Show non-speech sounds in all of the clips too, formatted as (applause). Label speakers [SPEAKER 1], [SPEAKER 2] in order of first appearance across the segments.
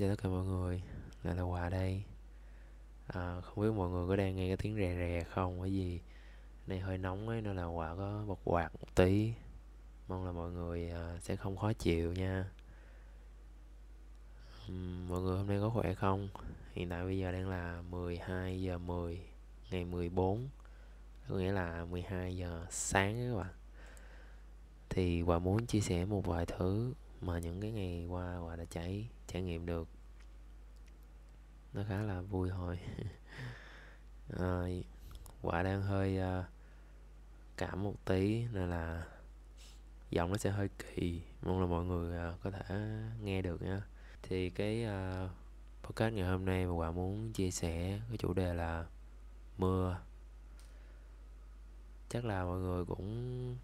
[SPEAKER 1] chào tất cả mọi người lại là quà đây. À, không biết mọi người có đang nghe cái tiếng rè rè không? Cái gì này hơi nóng ấy nên là quà có bật quạt một tí. Mong là mọi người à, sẽ không khó chịu nha. Mọi người hôm nay có khỏe không? Hiện tại bây giờ đang là 12 giờ 10 ngày 14 có nghĩa là 12 giờ sáng các bạn. Thì quà muốn chia sẻ một vài thứ mà những cái ngày qua Hòa đã trải trải nghiệm được. Nó khá là vui thôi. (laughs) À, quả đang hơi uh, cảm một tí nên là giọng nó sẽ hơi kỳ. Mong là mọi người uh, có thể nghe được nha. Thì cái uh, podcast ngày hôm nay mà quả muốn chia sẻ cái chủ đề là mưa. Chắc là mọi người cũng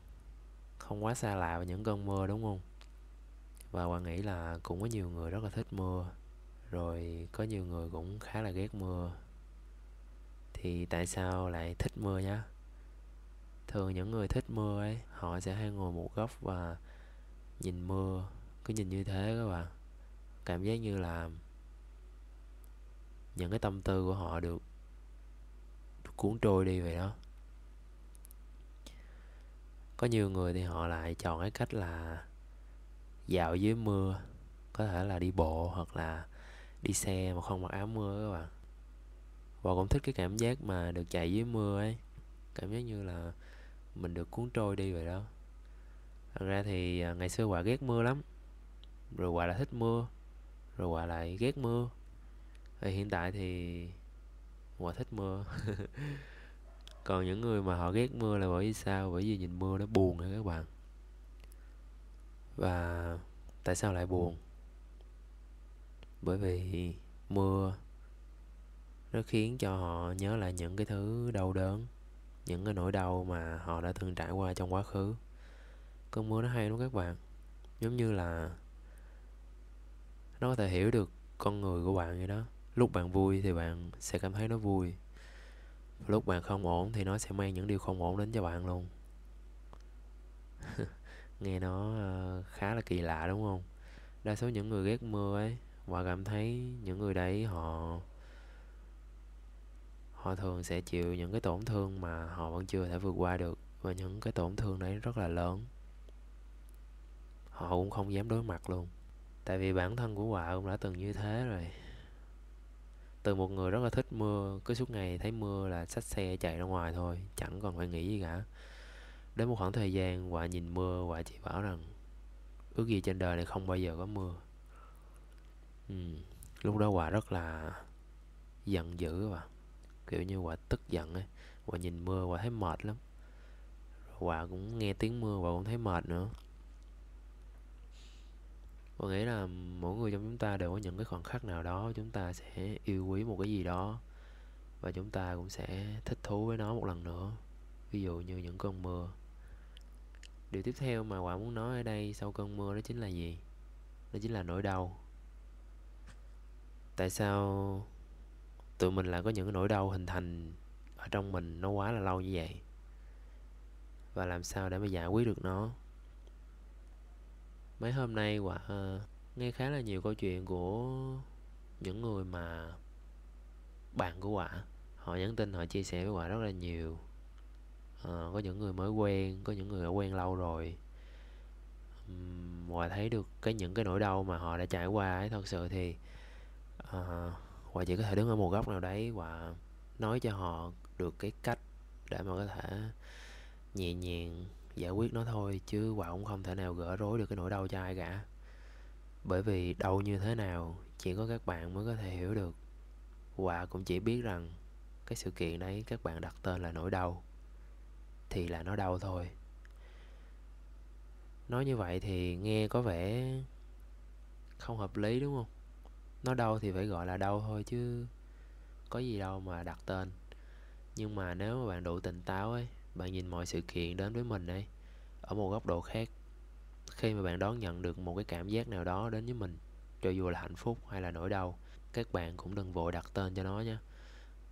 [SPEAKER 1] không quá xa lạ với những cơn mưa đúng không? Và hoàng nghĩ là cũng có nhiều người rất là thích mưa. Rồi có nhiều người cũng khá là ghét mưa. Thì tại sao lại thích mưa nhá? Thường những người thích mưa ấy, họ sẽ hay ngồi một góc và nhìn mưa. Cứ nhìn như thế các bạn. Cảm giác như là những cái tâm tư của họ được cuốn trôi đi vậy đó. Có nhiều người thì họ lại chọn cái cách là dạo dưới mưa, có thể là đi bộ hoặc là đi xe mà không mặc áo mưa các bạn. Và cũng thích cái cảm giác mà được chạy dưới mưa ấy, cảm giác như là mình được cuốn trôi đi vậy đó. Thật ra thì à, ngày xưa quả ghét mưa lắm, rồi quả lại thích mưa, rồi quả lại ghét mưa. Thì hiện tại thì quả thích mưa. (laughs) Còn những người mà họ ghét mưa là bởi vì sao? Bởi vì nhìn mưa nó buồn hả các bạn? Và tại sao lại buồn? Bởi vì mưa nó khiến cho họ nhớ lại những cái thứ đau đớn, những cái nỗi đau mà họ đã từng trải qua trong quá khứ. Cơn mưa nó hay lắm các bạn. Giống như là nó có thể hiểu được con người của bạn vậy đó. Lúc bạn vui thì bạn sẽ cảm thấy nó vui. Lúc bạn không ổn thì nó sẽ mang những điều không ổn đến cho bạn luôn. (laughs) nghe nó ờ, khá là kỳ lạ, đúng không? Đa số những người ghét mưa ấy và cảm thấy những người đấy họ họ thường sẽ chịu những cái tổn thương mà họ vẫn chưa thể vượt qua được. Và những cái tổn thương đấy rất là lớn. Họ cũng không dám đối mặt luôn. Tại vì bản thân của họa cũng đã từng như thế rồi. Từ một người rất là thích mưa, cứ suốt ngày thấy mưa là xách xe chạy ra ngoài thôi, chẳng còn phải nghĩ gì cả đến một khoảng thời gian quả nhìn mưa, quả chỉ bảo rằng ước gì trên đời này không bao giờ có mưa ừ. lúc đó quả rất là giận dữ và kiểu như quả tức giận ấy Quả nhìn mưa, quả thấy mệt lắm Quả cũng nghe tiếng mưa, quả cũng thấy mệt nữa Quả nghĩ là mỗi người trong chúng ta đều có những cái khoảnh khắc nào đó chúng ta sẽ yêu quý một cái gì đó và chúng ta cũng sẽ thích thú với nó một lần nữa. Ví dụ như những cơn mưa. Điều tiếp theo mà Quả muốn nói ở đây sau cơn mưa đó chính là gì? Đó chính là nỗi đau. Tại sao tụi mình lại có những cái nỗi đau hình thành ở trong mình nó quá là lâu như vậy? Và làm sao để mà giải quyết được nó? mấy hôm nay quả uh, ờ, nghe khá là nhiều câu chuyện của những người mà bạn của quả họ nhắn tin họ chia sẻ với quả rất là nhiều à, có những người mới quen có những người đã quen lâu rồi. Um, thấy được cái những cái nỗi đau mà họ đã trải qua ấy thật sự thì ờ, à, quả chỉ có thể đứng ở một góc nào đấy và nói cho họ được cái cách để mà có thể nhẹ nhàng giải quyết nó thôi chứ quả cũng không thể nào gỡ rối được cái nỗi đau cho ai cả. Bởi vì đau như thế nào chỉ có các bạn mới có thể hiểu được. Quả cũng chỉ biết rằng cái sự kiện đấy các bạn đặt tên là nỗi đau thì là nó đau thôi. Nói như vậy thì nghe có vẻ không hợp lý, đúng không? Nó đau thì phải gọi là đau thôi chứ có gì đâu mà đặt tên. Nhưng mà nếu mà bạn đủ tỉnh táo ấy, bạn nhìn mọi sự kiện đến với mình ấy, ở một góc độ khác, khi mà bạn đón nhận được một cái cảm giác nào đó đến với mình, cho dù là hạnh phúc hay là nỗi đau, các bạn cũng đừng vội đặt tên cho nó nhé.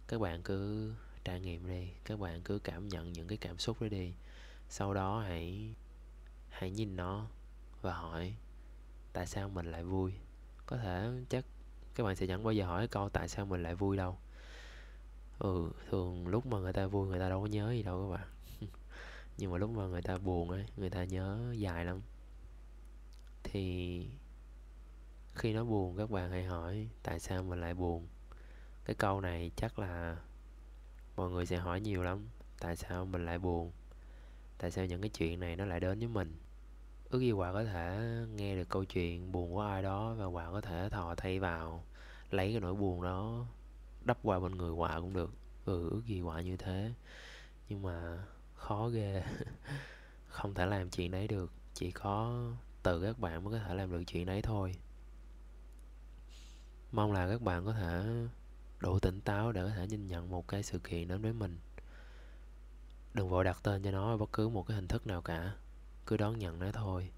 [SPEAKER 1] Các bạn cứ trải nghiệm đi, các bạn cứ cảm nhận những cái cảm xúc đó đi. Sau đó hãy hãy nhìn nó và hỏi, tại sao mình lại vui? Có thể chắc các bạn sẽ chẳng bao giờ hỏi câu tại sao mình lại vui đâu. Ừ thường lúc mà người ta vui, người ta đâu có nhớ gì đâu các bạn. (laughs) Nhưng mà lúc mà người ta buồn ấy, người ta nhớ dài lắm. Thì khi nó buồn, các bạn hãy hỏi tại sao mình lại buồn? Cái câu này chắc là mọi người sẽ hỏi nhiều lắm, tại sao mình lại buồn? Tại sao những cái chuyện này nó lại đến với mình? Ước gì quả có thể nghe được câu chuyện buồn của ai đó và quả có thể thò thay vào, lấy cái nỗi buồn đó, đắp qua bên người quả cũng được. Ừ ước gì quả như thế. Nhưng mà khó ghê. (laughs) Không thể làm chuyện đấy được. Chỉ có từ các bạn mới có thể làm được chuyện đấy thôi. Mong là các bạn có thể đủ tỉnh táo để có thể nhìn nhận một cái sự kiện đến với mình. Đừng vội đặt tên cho nó bất cứ một cái hình thức nào cả, cứ đón nhận nó thôi.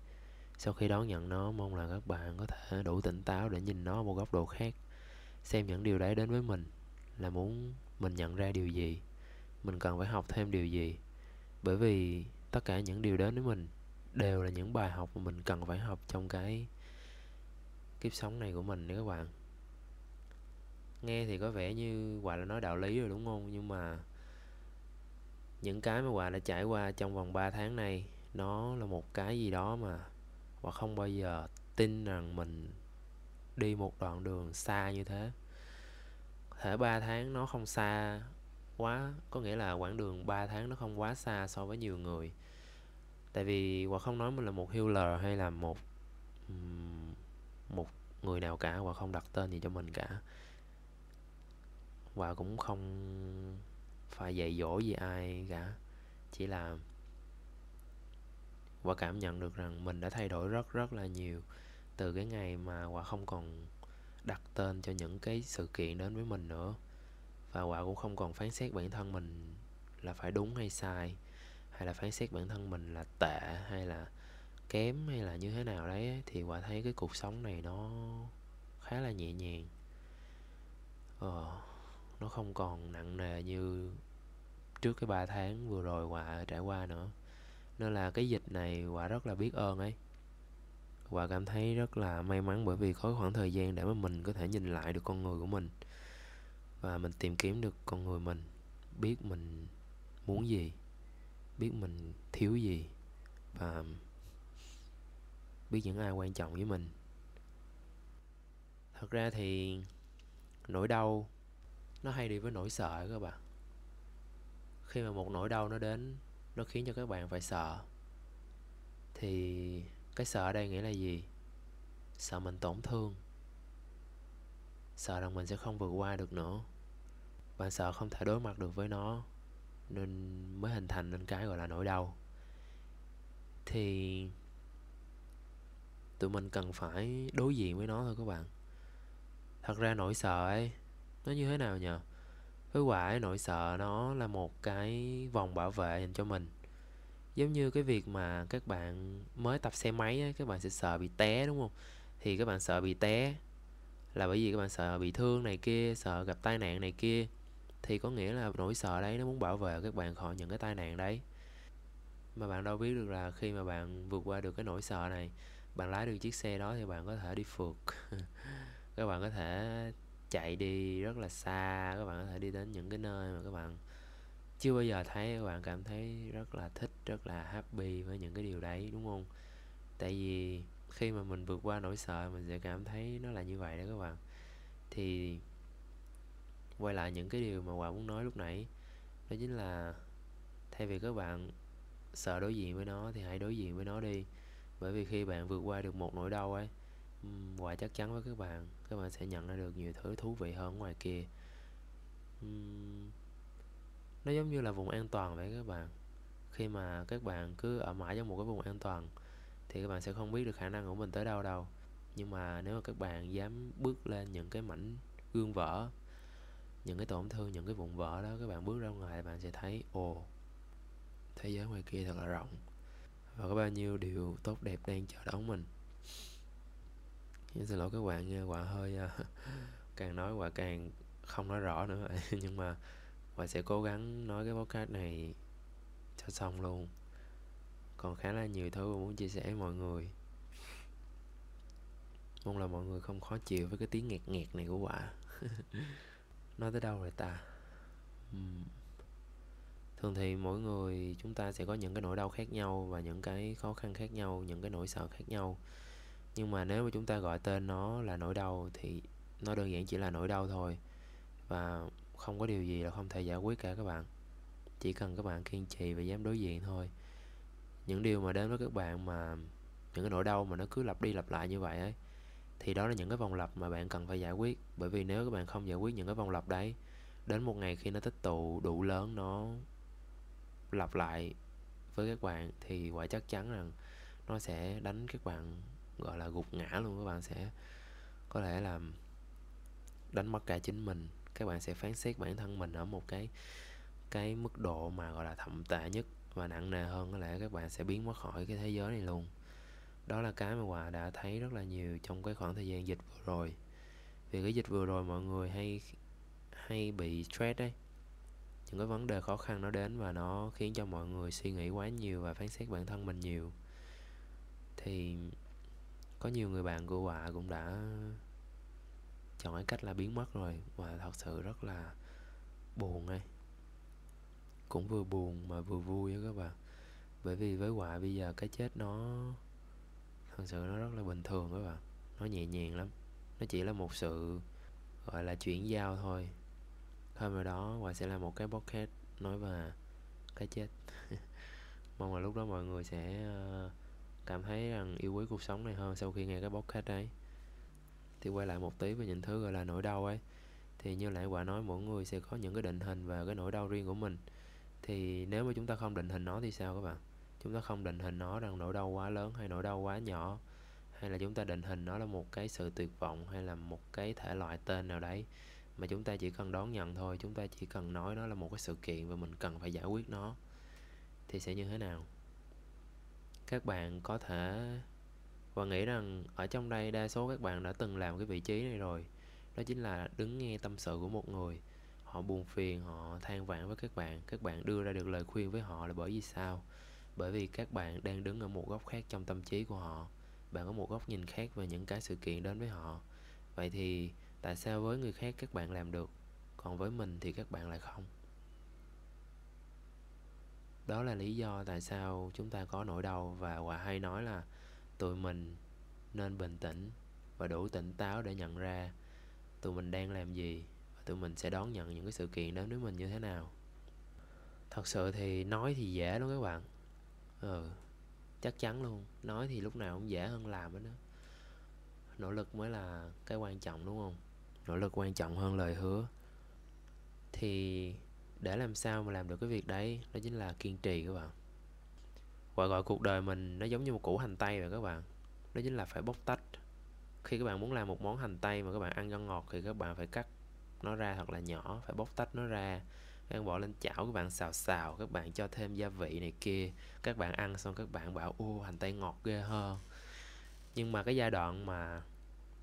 [SPEAKER 1] Sau khi đón nhận nó, mong là các bạn có thể đủ tỉnh táo để nhìn nó một góc độ khác, xem những điều đấy đến với mình. Là muốn mình nhận ra điều gì? Mình cần phải học thêm điều gì? Bởi vì tất cả những điều đến với mình đều là những bài học mà mình cần phải học trong cái kiếp sống này của mình đấy các bạn nghe thì có vẻ như quả là nói đạo lý rồi, đúng không? Nhưng mà những cái mà quả đã trải qua trong vòng 3 tháng này, nó là một cái gì đó mà quả không bao giờ tin rằng mình đi một đoạn đường xa như thế. Thể 3 tháng nó không xa quá, có nghĩa là quãng đường 3 tháng nó không quá xa so với nhiều người. Tại vì quả không nói mình là một healer hay là một một người nào cả và không đặt tên gì cho mình cả và cũng không phải dạy dỗ gì ai cả. Chỉ là quả cảm nhận được rằng mình đã thay đổi rất rất là nhiều từ cái ngày mà quả không còn đặt tên cho những cái sự kiện đến với mình nữa. Và quả cũng không còn phán xét bản thân mình là phải đúng hay sai hay là phán xét bản thân mình là tệ hay là kém hay là như thế nào đấy thì quả thấy cái cuộc sống này nó khá là nhẹ nhàng. Ờ, nó không còn nặng nề như trước cái 3 tháng vừa rồi quả trải qua nữa. Nên là cái dịch này quả rất là biết ơn ấy. Quả cảm thấy rất là may mắn bởi vì có khoảng thời gian để mà mình có thể nhìn lại được con người của mình. Và mình tìm kiếm được con người mình. Biết mình muốn gì. Biết mình thiếu gì. Và biết những ai quan trọng với mình. Thật ra thì nỗi đau nó hay đi với nỗi sợ các bạn khi mà một nỗi đau nó đến, nó khiến cho các bạn phải sợ. Thì cái sợ ở đây nghĩa là gì? Sợ mình tổn thương. Sợ rằng mình sẽ không vượt qua được nữa. Bạn sợ không thể đối mặt được với nó, nên mới hình thành nên cái gọi là nỗi đau. Thì tụi mình cần phải đối diện với nó thôi các bạn. Thật ra nỗi sợ ấy nó như thế nào nhờ? Với quả ấy, nỗi sợ nó là một cái vòng bảo vệ dành cho mình. Giống như cái việc mà các bạn mới tập xe máy ấy, các bạn sẽ sợ bị té đúng không? Thì các bạn sợ bị té là bởi vì các bạn sợ bị thương này kia sợ gặp tai nạn này kia. Thì có nghĩa là nỗi sợ đấy nó muốn bảo vệ các bạn khỏi những cái tai nạn đấy. Mà bạn đâu biết được là khi mà bạn vượt qua được cái nỗi sợ này bạn lái được chiếc xe đó thì bạn có thể đi phượt. (laughs) Các bạn có thể chạy đi rất là xa, các bạn có thể đi đến những cái nơi mà các bạn chưa bao giờ thấy, các bạn cảm thấy rất là thích, rất là happy với những cái điều đấy, đúng không? Tại vì khi mà mình vượt qua nỗi sợ, mình sẽ cảm thấy nó là như vậy đó các bạn. Thì quay lại những cái điều mà Hòa muốn nói lúc nãy, đó chính là thay vì các bạn sợ đối diện với nó thì hãy đối diện với nó đi. Bởi vì khi bạn vượt qua được một nỗi đau ấy Hòa chắc chắn với các bạn các bạn sẽ nhận ra được nhiều thứ thú vị hơn ngoài kia. Nó giống như là vùng an toàn vậy các bạn. Khi mà các bạn cứ ở mãi trong một cái vùng an toàn, thì các bạn sẽ không biết được khả năng của mình tới đâu đâu. Nhưng mà nếu mà các bạn dám bước lên những cái mảnh gương vỡ, những cái tổn thương, những cái vụn vỡ đó, các bạn bước ra ngoài bạn sẽ thấy, ồ, thế giới ngoài kia thật là rộng và có bao nhiêu điều tốt đẹp đang chờ đón mình xin lỗi các bạn nha quả hơi uh, (laughs) càng nói quả càng không nói rõ nữa. (laughs) Nhưng mà quả sẽ cố gắng nói cái podcast này cho xong luôn. Còn khá là nhiều thứ muốn chia sẻ với mọi người. Mong là mọi người không khó chịu với cái tiếng nghẹt nghẹt này của quả (laughs) nói tới đâu rồi ta? Thường thì mỗi người chúng ta sẽ có những cái nỗi đau khác nhau và những cái khó khăn khác nhau những cái nỗi sợ khác nhau nhưng mà nếu mà chúng ta gọi tên nó là nỗi đau thì nó đơn giản chỉ là nỗi đau thôi. Và không có điều gì là không thể giải quyết cả các bạn. Chỉ cần các bạn kiên trì và dám đối diện thôi. Những điều mà đến với các bạn mà, những cái nỗi đau mà nó cứ lặp đi lặp lại như vậy ấy, thì đó là những cái vòng lặp mà bạn cần phải giải quyết. Bởi vì nếu các bạn không giải quyết những cái vòng lặp đấy, đến một ngày khi nó tích tụ đủ lớn, nó lặp lại với các bạn, thì quả chắc chắn rằng nó sẽ đánh các bạn gọi là gục ngã luôn, các bạn sẽ có thể làm đánh mất cả chính mình. Các bạn sẽ phán xét bản thân mình ở một cái cái mức độ mà gọi là thậm tệ nhất và nặng nề hơn. Có lẽ các bạn sẽ biến mất khỏi cái thế giới này luôn. Đó là cái mà hòa đã thấy rất là nhiều trong cái khoảng thời gian dịch vừa rồi. Vì cái dịch vừa rồi mọi người hay hay bị stress đấy những cái vấn đề khó khăn nó đến và nó khiến cho mọi người suy nghĩ quá nhiều và phán xét bản thân mình nhiều. Thì có nhiều người bạn của hòa cũng đã chọn cái cách là biến mất rồi. Và thật sự rất là buồn ấy. Cũng vừa buồn mà vừa vui á các bạn. Bởi vì với họa bây giờ cái chết nó thật sự nó rất là bình thường các bạn. Nó nhẹ nhàng lắm. Nó chỉ là một sự gọi là chuyển giao thôi. Hôm nào đó họa sẽ là một cái podcast nói về cái chết. (laughs) Mong là lúc đó mọi người sẽ uh, cảm thấy rằng yêu quý cuộc sống này hơn sau khi nghe cái podcast đấy. Thì quay lại một tí về những thứ gọi là nỗi đau ấy. Thì như lại quả nói, mỗi người sẽ có những cái định hình và cái nỗi đau riêng của mình. Thì nếu mà chúng ta không định hình nó thì sao các bạn? Chúng ta không định hình nó rằng nỗi đau quá lớn hay nỗi đau quá nhỏ, hay là chúng ta định hình nó là một cái sự tuyệt vọng hay là một cái thể loại tên nào đấy, mà chúng ta chỉ cần đón nhận thôi, chúng ta chỉ cần nói nó là một cái sự kiện và mình cần phải giải quyết nó, thì sẽ như thế nào? Các bạn có thể và nghĩ rằng ở trong đây đa số các bạn đã từng làm cái vị trí này rồi. Đó chính là đứng nghe tâm sự của một người. Họ buồn phiền, họ than vãn với các bạn. Các bạn đưa ra được lời khuyên với họ là bởi vì sao? Bởi vì các bạn đang đứng ở một góc khác trong tâm trí của họ. Bạn có một góc nhìn khác về những cái sự kiện đến với họ. Vậy thì tại sao với người khác các bạn làm được, còn với mình thì các bạn lại không? Đó là lý do tại sao chúng ta có nỗi đau và quả hay nói là tụi mình nên bình tĩnh và đủ tỉnh táo để nhận ra tụi mình đang làm gì và tụi mình sẽ đón nhận những cái sự kiện đến với mình như thế nào. Thật sự thì nói thì dễ lắm các bạn. Ừ chắc chắn luôn. Nói thì lúc nào cũng dễ hơn làm đó nỗ lực mới là cái quan trọng, đúng không? Nỗ lực quan trọng hơn lời hứa. Thì để làm sao mà làm được cái việc đấy? Đó chính là kiên trì các bạn. Gọi gọi cuộc đời mình nó giống như một củ hành tây vậy các bạn. Đó chính là phải bóc tách. Khi các bạn muốn làm một món hành tây mà các bạn ăn cho ngọt thì các bạn phải cắt nó ra thật là nhỏ, phải bóc tách nó ra. Các bạn bỏ lên chảo, các bạn xào xào, các bạn cho thêm gia vị này kia. Các bạn ăn xong các bạn bảo, ô, hành tây ngọt ghê hơn nhưng mà cái giai đoạn mà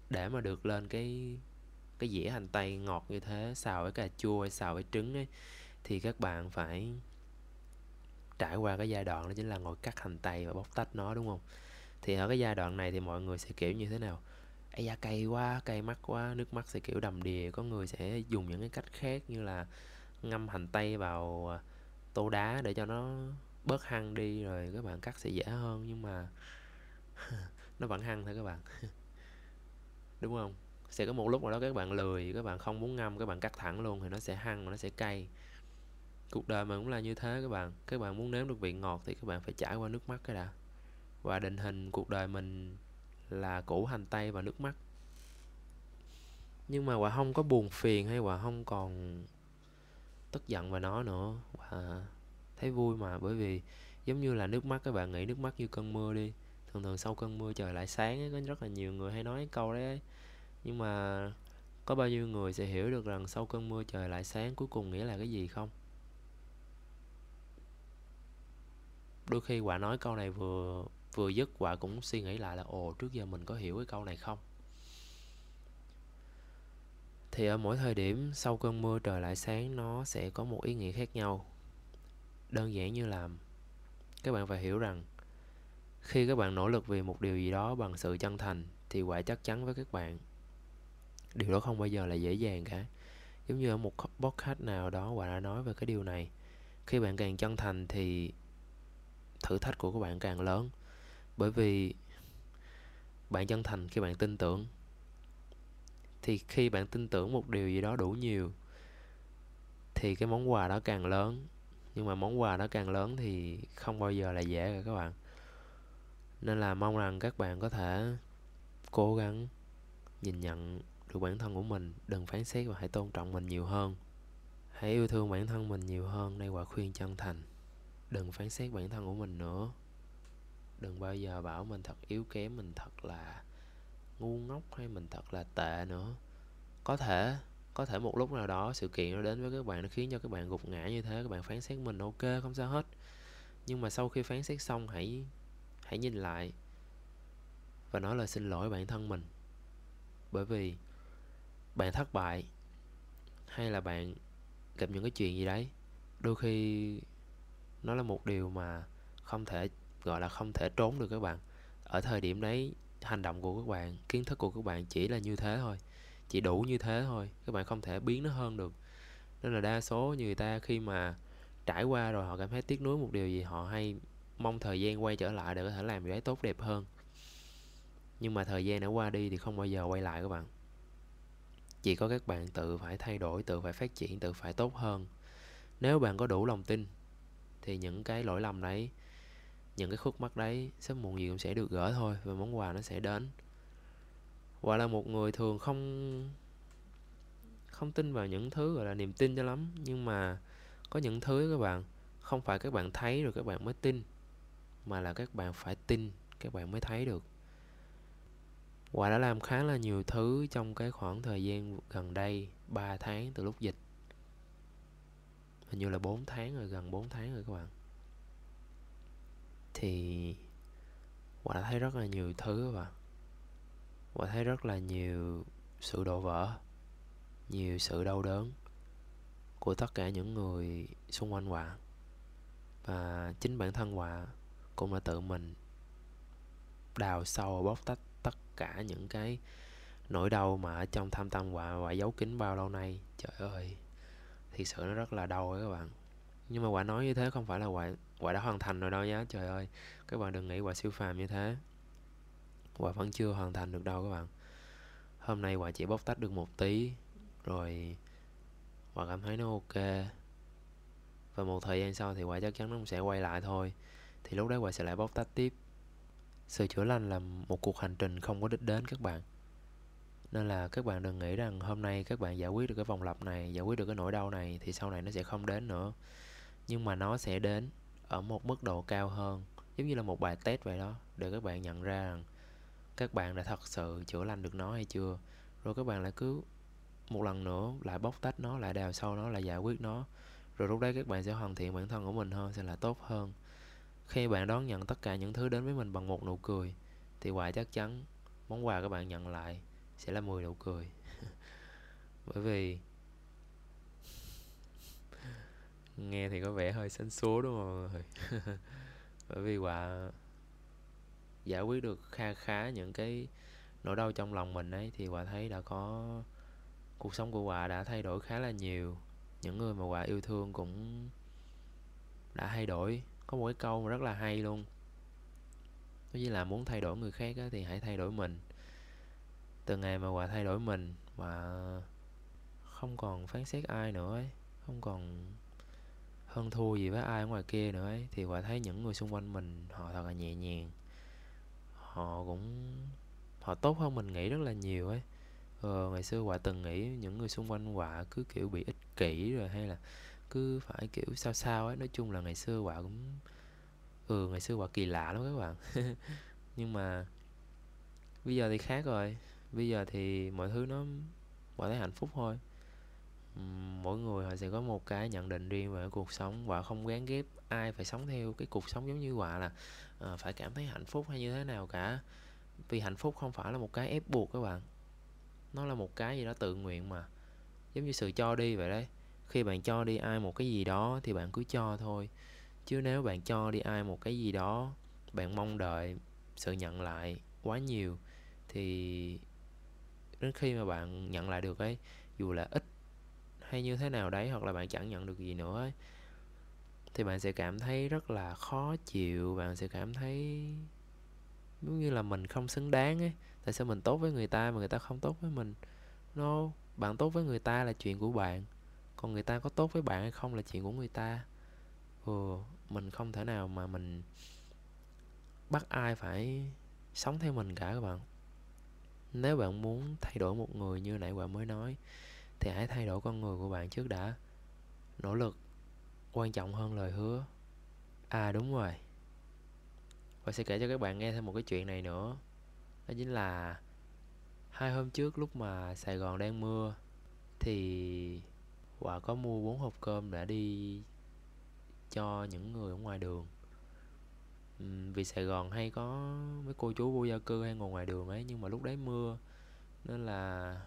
[SPEAKER 1] để mà được lên cái cái dĩa hành tây ngọt như thế, xào với cà chua, xào với trứng ấy thì các bạn phải trải qua cái giai đoạn đó chính là ngồi cắt hành tây và bóc tách nó, đúng không? Thì ở cái giai đoạn này thì mọi người sẽ kiểu như thế nào? Ấy da, cay quá, cay mắt quá, nước mắt sẽ kiểu đầm đìa. Có người sẽ dùng những cái cách khác như là ngâm hành tây vào à, tô đá để cho nó bớt hăng đi, rồi các bạn cắt sẽ dễ hơn. Nhưng mà (laughs) nó vẫn hăng thôi các bạn. (laughs) Đúng không? Sẽ có một lúc nào đó các bạn lười, các bạn không muốn ngâm, các bạn cắt thẳng luôn thì nó sẽ hăng nó sẽ cay cuộc đời mình cũng là như thế các bạn. Các bạn muốn nếm được vị ngọt thì các bạn phải trải qua nước mắt cái đã. Và định hình cuộc đời mình là củ hành tây và nước mắt. Nhưng mà quả không có buồn phiền hay quả không còn tức giận về nó nữa. Và thấy vui mà bởi vì giống như là nước mắt các bạn nghĩ nước mắt như cơn mưa đi. Thường thường sau cơn mưa trời lại sáng ấy, có rất là nhiều người hay nói câu đấy nhưng mà có bao nhiêu người sẽ hiểu được rằng sau cơn mưa trời lại sáng cuối cùng nghĩa là cái gì không? Đôi khi quả nói câu này vừa vừa dứt quả cũng suy nghĩ lại là, ồ, trước giờ mình có hiểu cái câu này không? Thì ở mỗi thời điểm sau cơn mưa trời lại sáng, nó sẽ có một ý nghĩa khác nhau. Đơn giản như là các bạn phải hiểu rằng khi các bạn nỗ lực vì một điều gì đó bằng sự chân thành thì quả chắc chắn với các bạn, điều đó không bao giờ là dễ dàng cả. Giống như ở một podcast nào đó quả đã nói về cái điều này, khi bạn càng chân thành thì thử thách của các bạn càng lớn. Bởi vì bạn chân thành khi bạn tin tưởng. Thì khi bạn tin tưởng một điều gì đó đủ nhiều, thì cái món quà đó càng lớn. Nhưng mà món quà đó càng lớn thì không bao giờ là dễ cả các bạn. Nên là mong rằng các bạn có thể cố gắng nhìn nhận được bản thân của mình. Đừng phán xét và hãy tôn trọng mình nhiều hơn. Hãy yêu thương bản thân mình nhiều hơn. Đây quả khuyên chân thành đừng phán xét bản thân của mình nữa. Đừng bao giờ bảo mình thật yếu kém, mình thật là ngu ngốc hay mình thật là tệ nữa. Có thể có thể một lúc nào đó sự kiện nó đến với các bạn, nó khiến cho các bạn gục ngã như thế, các bạn phán xét mình ok, không sao hết. Nhưng mà sau khi phán xét xong, hãy hãy nhìn lại và nói lời xin lỗi bản thân mình. Bởi vì bạn thất bại hay là bạn gặp những cái chuyện gì đấy, đôi khi nó là một điều mà không thể, gọi là không thể trốn được các bạn. Ở thời điểm đấy, hành động của các bạn, kiến thức của các bạn chỉ là như thế thôi, chỉ đủ như thế thôi, các bạn không thể biến nó hơn được. Nên là đa số người ta khi mà trải qua rồi, họ cảm thấy tiếc nuối một điều gì, họ hay mong thời gian quay trở lại để có thể làm điều đấy tốt đẹp hơn. Nhưng mà thời gian đã qua đi thì không bao giờ quay lại các bạn. Chỉ có các bạn tự phải thay đổi, tự phải phát triển, tự phải tốt hơn. Nếu bạn có đủ lòng tin thì những cái lỗi lầm đấy, những cái khúc mắc đấy sớm muộn gì cũng sẽ được gỡ thôi và món quà nó sẽ đến. Hoặc là một người thường không không tin vào những thứ gọi là niềm tin cho lắm, nhưng mà có những thứ các bạn, không phải các bạn thấy rồi các bạn mới tin, mà là các bạn phải tin, các bạn mới thấy được. Quả đã làm khá là nhiều thứ trong cái khoảng thời gian gần đây 3 tháng từ lúc dịch. Hình như là 4 tháng rồi, gần 4 tháng rồi các bạn. Thì Hòa đã thấy rất là nhiều thứ các bạn. Hòa thấy rất là nhiều sự đổ vỡ Nhiều sự đau đớn Của tất cả những người xung quanh Hòa Và chính bản thân Hòa cũng đã tự mình đào sâu bóc tách tất cả những cái nỗi đau mà ở trong tham tâm quả quả giấu kín bao lâu nay. Trời ơi thì sự nó rất là đau các bạn. Nhưng mà quả nói như thế không phải là quả quả đã hoàn thành rồi đâu nhá, trời ơi. Các bạn đừng nghĩ quả siêu phàm như thế. Quả vẫn chưa hoàn thành được đâu các bạn. Hôm nay quả chỉ bóc tách được một tí, rồi quả cảm thấy nó ok. Và một thời gian sau thì quả chắc chắn nó sẽ quay lại thôi. Thì lúc đấy quả sẽ lại bóc tách tiếp. Sự chữa lành là một cuộc hành trình không có đích đến các bạn nên là các bạn đừng nghĩ rằng hôm nay các bạn giải quyết được cái vòng lặp này, giải quyết được cái nỗi đau này thì sau này nó sẽ không đến nữa. Nhưng mà nó sẽ đến ở một mức độ cao hơn, giống như là một bài test vậy đó, để các bạn nhận ra rằng các bạn đã thật sự chữa lành được nó hay chưa. Rồi các bạn lại cứ một lần nữa lại bóc tách nó, lại đào sâu nó, lại giải quyết nó. Rồi lúc đấy các bạn sẽ hoàn thiện bản thân của mình hơn, sẽ là tốt hơn. Khi bạn đón nhận tất cả những thứ đến với mình bằng một nụ cười, thì quả chắc chắn món quà các bạn nhận lại sẽ là 10 nụ cười. (laughs) Bởi vì nghe thì có vẻ hơi xanh số đúng không mọi người? (laughs) Bởi vì quả giải quyết được kha khá những cái nỗi đau trong lòng mình ấy thì quả thấy đã có cuộc sống của quả đã thay đổi khá là nhiều. Những người mà quả yêu thương cũng đã thay đổi. Có một cái câu mà rất là hay luôn. Đó như là muốn thay đổi người khác á, thì hãy thay đổi mình từ ngày mà quả thay đổi mình và không còn phán xét ai nữa ấy không còn hơn thua gì với ai ngoài kia nữa ấy thì quả thấy những người xung quanh mình họ thật là nhẹ nhàng. Họ cũng họ tốt hơn mình nghĩ rất là nhiều ấy. Ờ, ngày xưa quả từng nghĩ những người xung quanh quả cứ kiểu bị ích kỷ rồi hay là cứ phải kiểu sao sao ấy. Nói chung là ngày xưa quả cũng ừ ngày xưa quả kỳ lạ lắm các bạn. (laughs) Nhưng mà bây giờ thì khác rồi bây giờ thì mọi thứ nó mọi thấy hạnh phúc thôi. Mỗi người họ sẽ có một cái nhận định riêng về cuộc sống và không gán ghép ai phải sống theo cái cuộc sống giống như quả là à, phải cảm thấy hạnh phúc hay như thế nào cả. Vì hạnh phúc không phải là một cái ép buộc các bạn. Nó là một cái gì đó tự nguyện mà. Giống như sự cho đi vậy đấy. Khi bạn cho đi ai một cái gì đó thì bạn cứ cho thôi. Chứ nếu bạn cho đi ai một cái gì đó bạn mong đợi sự nhận lại quá nhiều thì đến khi mà bạn nhận lại được ấy dù là ít hay như thế nào đấy hoặc là bạn chẳng nhận được gì nữa ấy, thì bạn sẽ cảm thấy rất là khó chịu bạn sẽ cảm thấy giống như là mình không xứng đáng ấy. Tại sao mình tốt với người ta mà người ta không tốt với mình? No bạn tốt với người ta là chuyện của bạn còn người ta có tốt với bạn hay không là chuyện của người ta. Ừ mình không thể nào mà mình bắt ai phải sống theo mình cả các bạn nếu bạn muốn thay đổi một người như nãy bạn mới nói, thì hãy thay đổi con người của bạn trước đã. Nỗ lực. Quan trọng hơn lời hứa. À đúng rồi. Và sẽ kể cho các bạn nghe thêm một cái chuyện này nữa. Đó chính là hai hôm trước lúc mà sài gòn đang mưa, thì quả có mua bốn hộp cơm để đi cho những người ở ngoài đường vì Sài Gòn hay có mấy cô chú vô gia cư hay ngồi ngoài đường ấy nhưng mà lúc đấy mưa. Nên là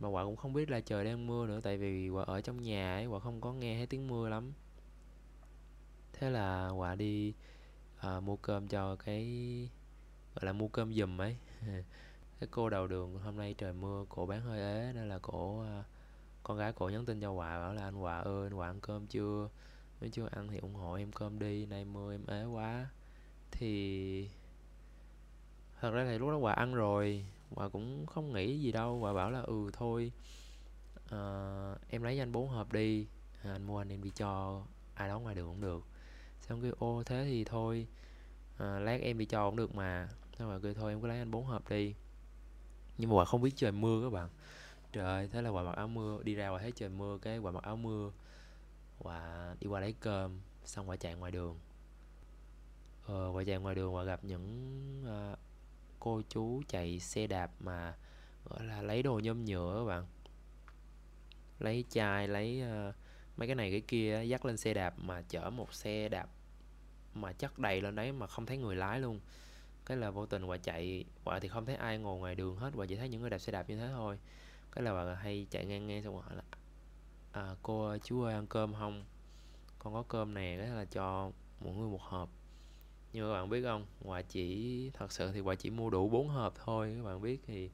[SPEAKER 1] mà quả cũng không biết là trời đang mưa nữa tại vì quả ở trong nhà ấy quả không có nghe thấy tiếng mưa lắm. Thế là quả đi à, mua cơm cho cái gọi là mua cơm giùm ấy. (laughs) Cái cô đầu đường hôm nay trời mưa cổ bán hơi ế nên là cổ à, con gái cổ nhắn tin cho quả bảo là anh quả ơi anh quả ăn cơm chưa? Nếu chưa ăn thì ủng hộ em cơm đi nay mưa em ế quá thì thật ra thì lúc đó quả ăn rồi quả cũng không nghĩ gì đâu quả bảo là ừ thôi uh, em lấy cho anh bốn hộp đi à, anh mua anh em đi cho ai đó ngoài đường cũng được. Xong kêu ô thế thì thôi à, lát em đi cho cũng được mà. Xong rồi kêu thôi em cứ lấy anh bốn hộp đi. Nhưng mà quả không biết trời mưa các bạn. Trời ơi thế là quả mặc áo mưa đi ra quả thấy trời mưa cái quả mặc áo mưa quả đi qua lấy cơm xong quả chạy ngoài đường ờ, quả chạy ngoài đường và gặp những uh, cô chú chạy xe đạp mà gọi là lấy đồ nhôm nhựa các bạn. Lấy chai lấy uh, mấy cái này cái kia dắt lên xe đạp mà chở một xe đạp mà chất đầy lên đấy mà không thấy người lái luôn. Cái là vô tình quả chạy quả thì không thấy ai ngồi ngoài đường hết quả chỉ thấy những người đạp xe đạp như thế thôi. Cái là bà hay chạy ngang ngang xong hỏi là à, cô chú ơi ăn cơm không? Con có cơm nè. Cái là cho mỗi người một hộp nhưng mà các bạn biết không? Quả chỉ thật sự thì quả chỉ mua đủ 4 hộp thôi. Các bạn biết thì,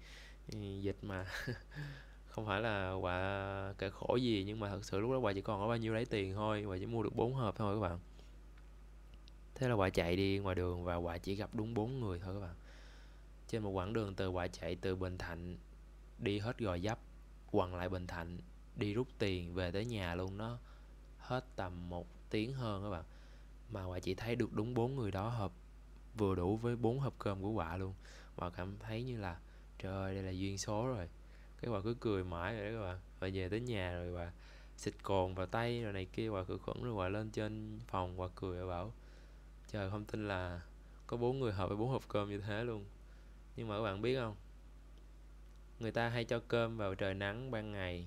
[SPEAKER 1] dịch mà (laughs) không phải là quả kẻ khổ gì nhưng mà thật sự lúc đó quả chỉ còn có bao nhiêu lấy tiền thôi. Quả chỉ mua được 4 hộp thôi các bạn. Thế là quả chạy đi ngoài đường và quả chỉ gặp đúng bốn người thôi các bạn. Trên một quãng đường từ quả chạy từ bình thạnh đi hết gò dấp quằn lại bình thạnh đi rút tiền về tới nhà luôn nó hết tầm một tiếng hơn các bạn mà quả chỉ thấy được đúng bốn người đó hợp, vừa đủ với bốn hộp cơm của quả luôn. Và cảm thấy như là, trời ơi, đây là duyên số rồi. Cái quả cứ cười mãi rồi đó các bạn và về tới nhà rồi và xịt cồn vào tay rồi này kia và khử khuẩn rồi quả lên trên phòng và cười và bảo, trời, không tin là có bốn người hợp với bốn hộp cơm như thế luôn. Nhưng mà các bạn biết không? Người ta hay cho cơm vào trời nắng ban ngày,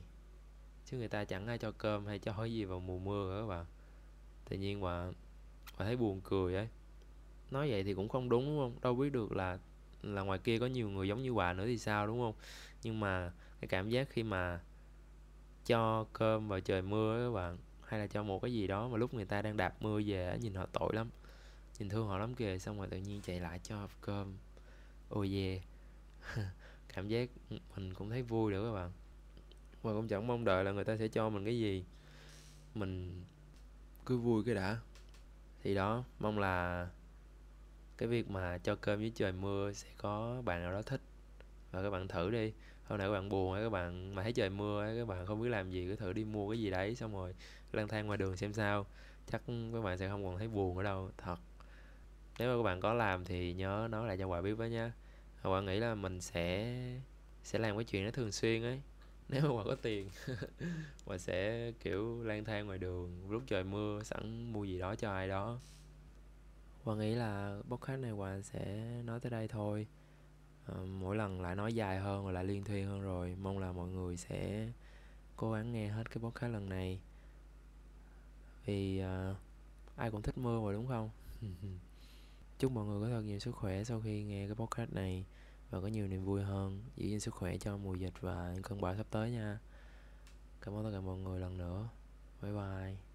[SPEAKER 1] chứ người ta chẳng ai cho cơm hay cho cái gì vào mùa mưa các bạn tự nhiên mà và thấy buồn cười ấy. Nói vậy thì cũng không đúng đúng không? Đâu biết được là là ngoài kia có nhiều người giống như bà nữa thì sao, đúng không? Nhưng mà cái cảm giác khi mà cho cơm vào trời mưa các bạn, hay là cho một cái gì đó mà lúc người ta đang đạp mưa về nhìn họ tội lắm. Nhìn thương họ lắm kìa, xong rồi tự nhiên chạy lại cho cơm. Ôi oh (laughs) yeah cảm giác mình cũng thấy vui nữa các bạn. Mà cũng chẳng mong đợi là người ta sẽ cho mình cái gì. Mình cứ vui cái đã thì đó mong là cái việc mà cho cơm với trời mưa sẽ có bạn nào đó thích. Và các bạn thử đi. Hôm nay các bạn buồn hay các bạn mà thấy trời mưa ấy, các bạn không biết làm gì cứ thử đi mua cái gì đấy xong rồi lang thang ngoài đường xem sao. Chắc các bạn sẽ không còn thấy buồn ở đâu thật. Nếu mà các bạn có làm thì nhớ nói lại cho quả biết với nha. Quả nghĩ là mình sẽ sẽ làm cái chuyện đó thường xuyên ấy nếu mà có tiền (laughs) mà sẽ kiểu lang thang ngoài đường lúc trời mưa sẵn mua gì đó cho ai đó. Quả nghĩ là podcast này quả sẽ nói tới đây thôi. À, mỗi lần lại nói dài hơn và lại liên thuyên hơn rồi mong là mọi người sẽ cố gắng nghe hết cái podcast lần này. Vì à, ai cũng thích mưa mà đúng không? (laughs) Chúc mọi người có thật nhiều sức khỏe sau khi nghe cái podcast này và có nhiều niềm vui hơn. Giữ gìn sức khỏe cho mùa dịch và cơn bão sắp tới nha. Cảm ơn tất cả mọi người lần nữa. Bye bye.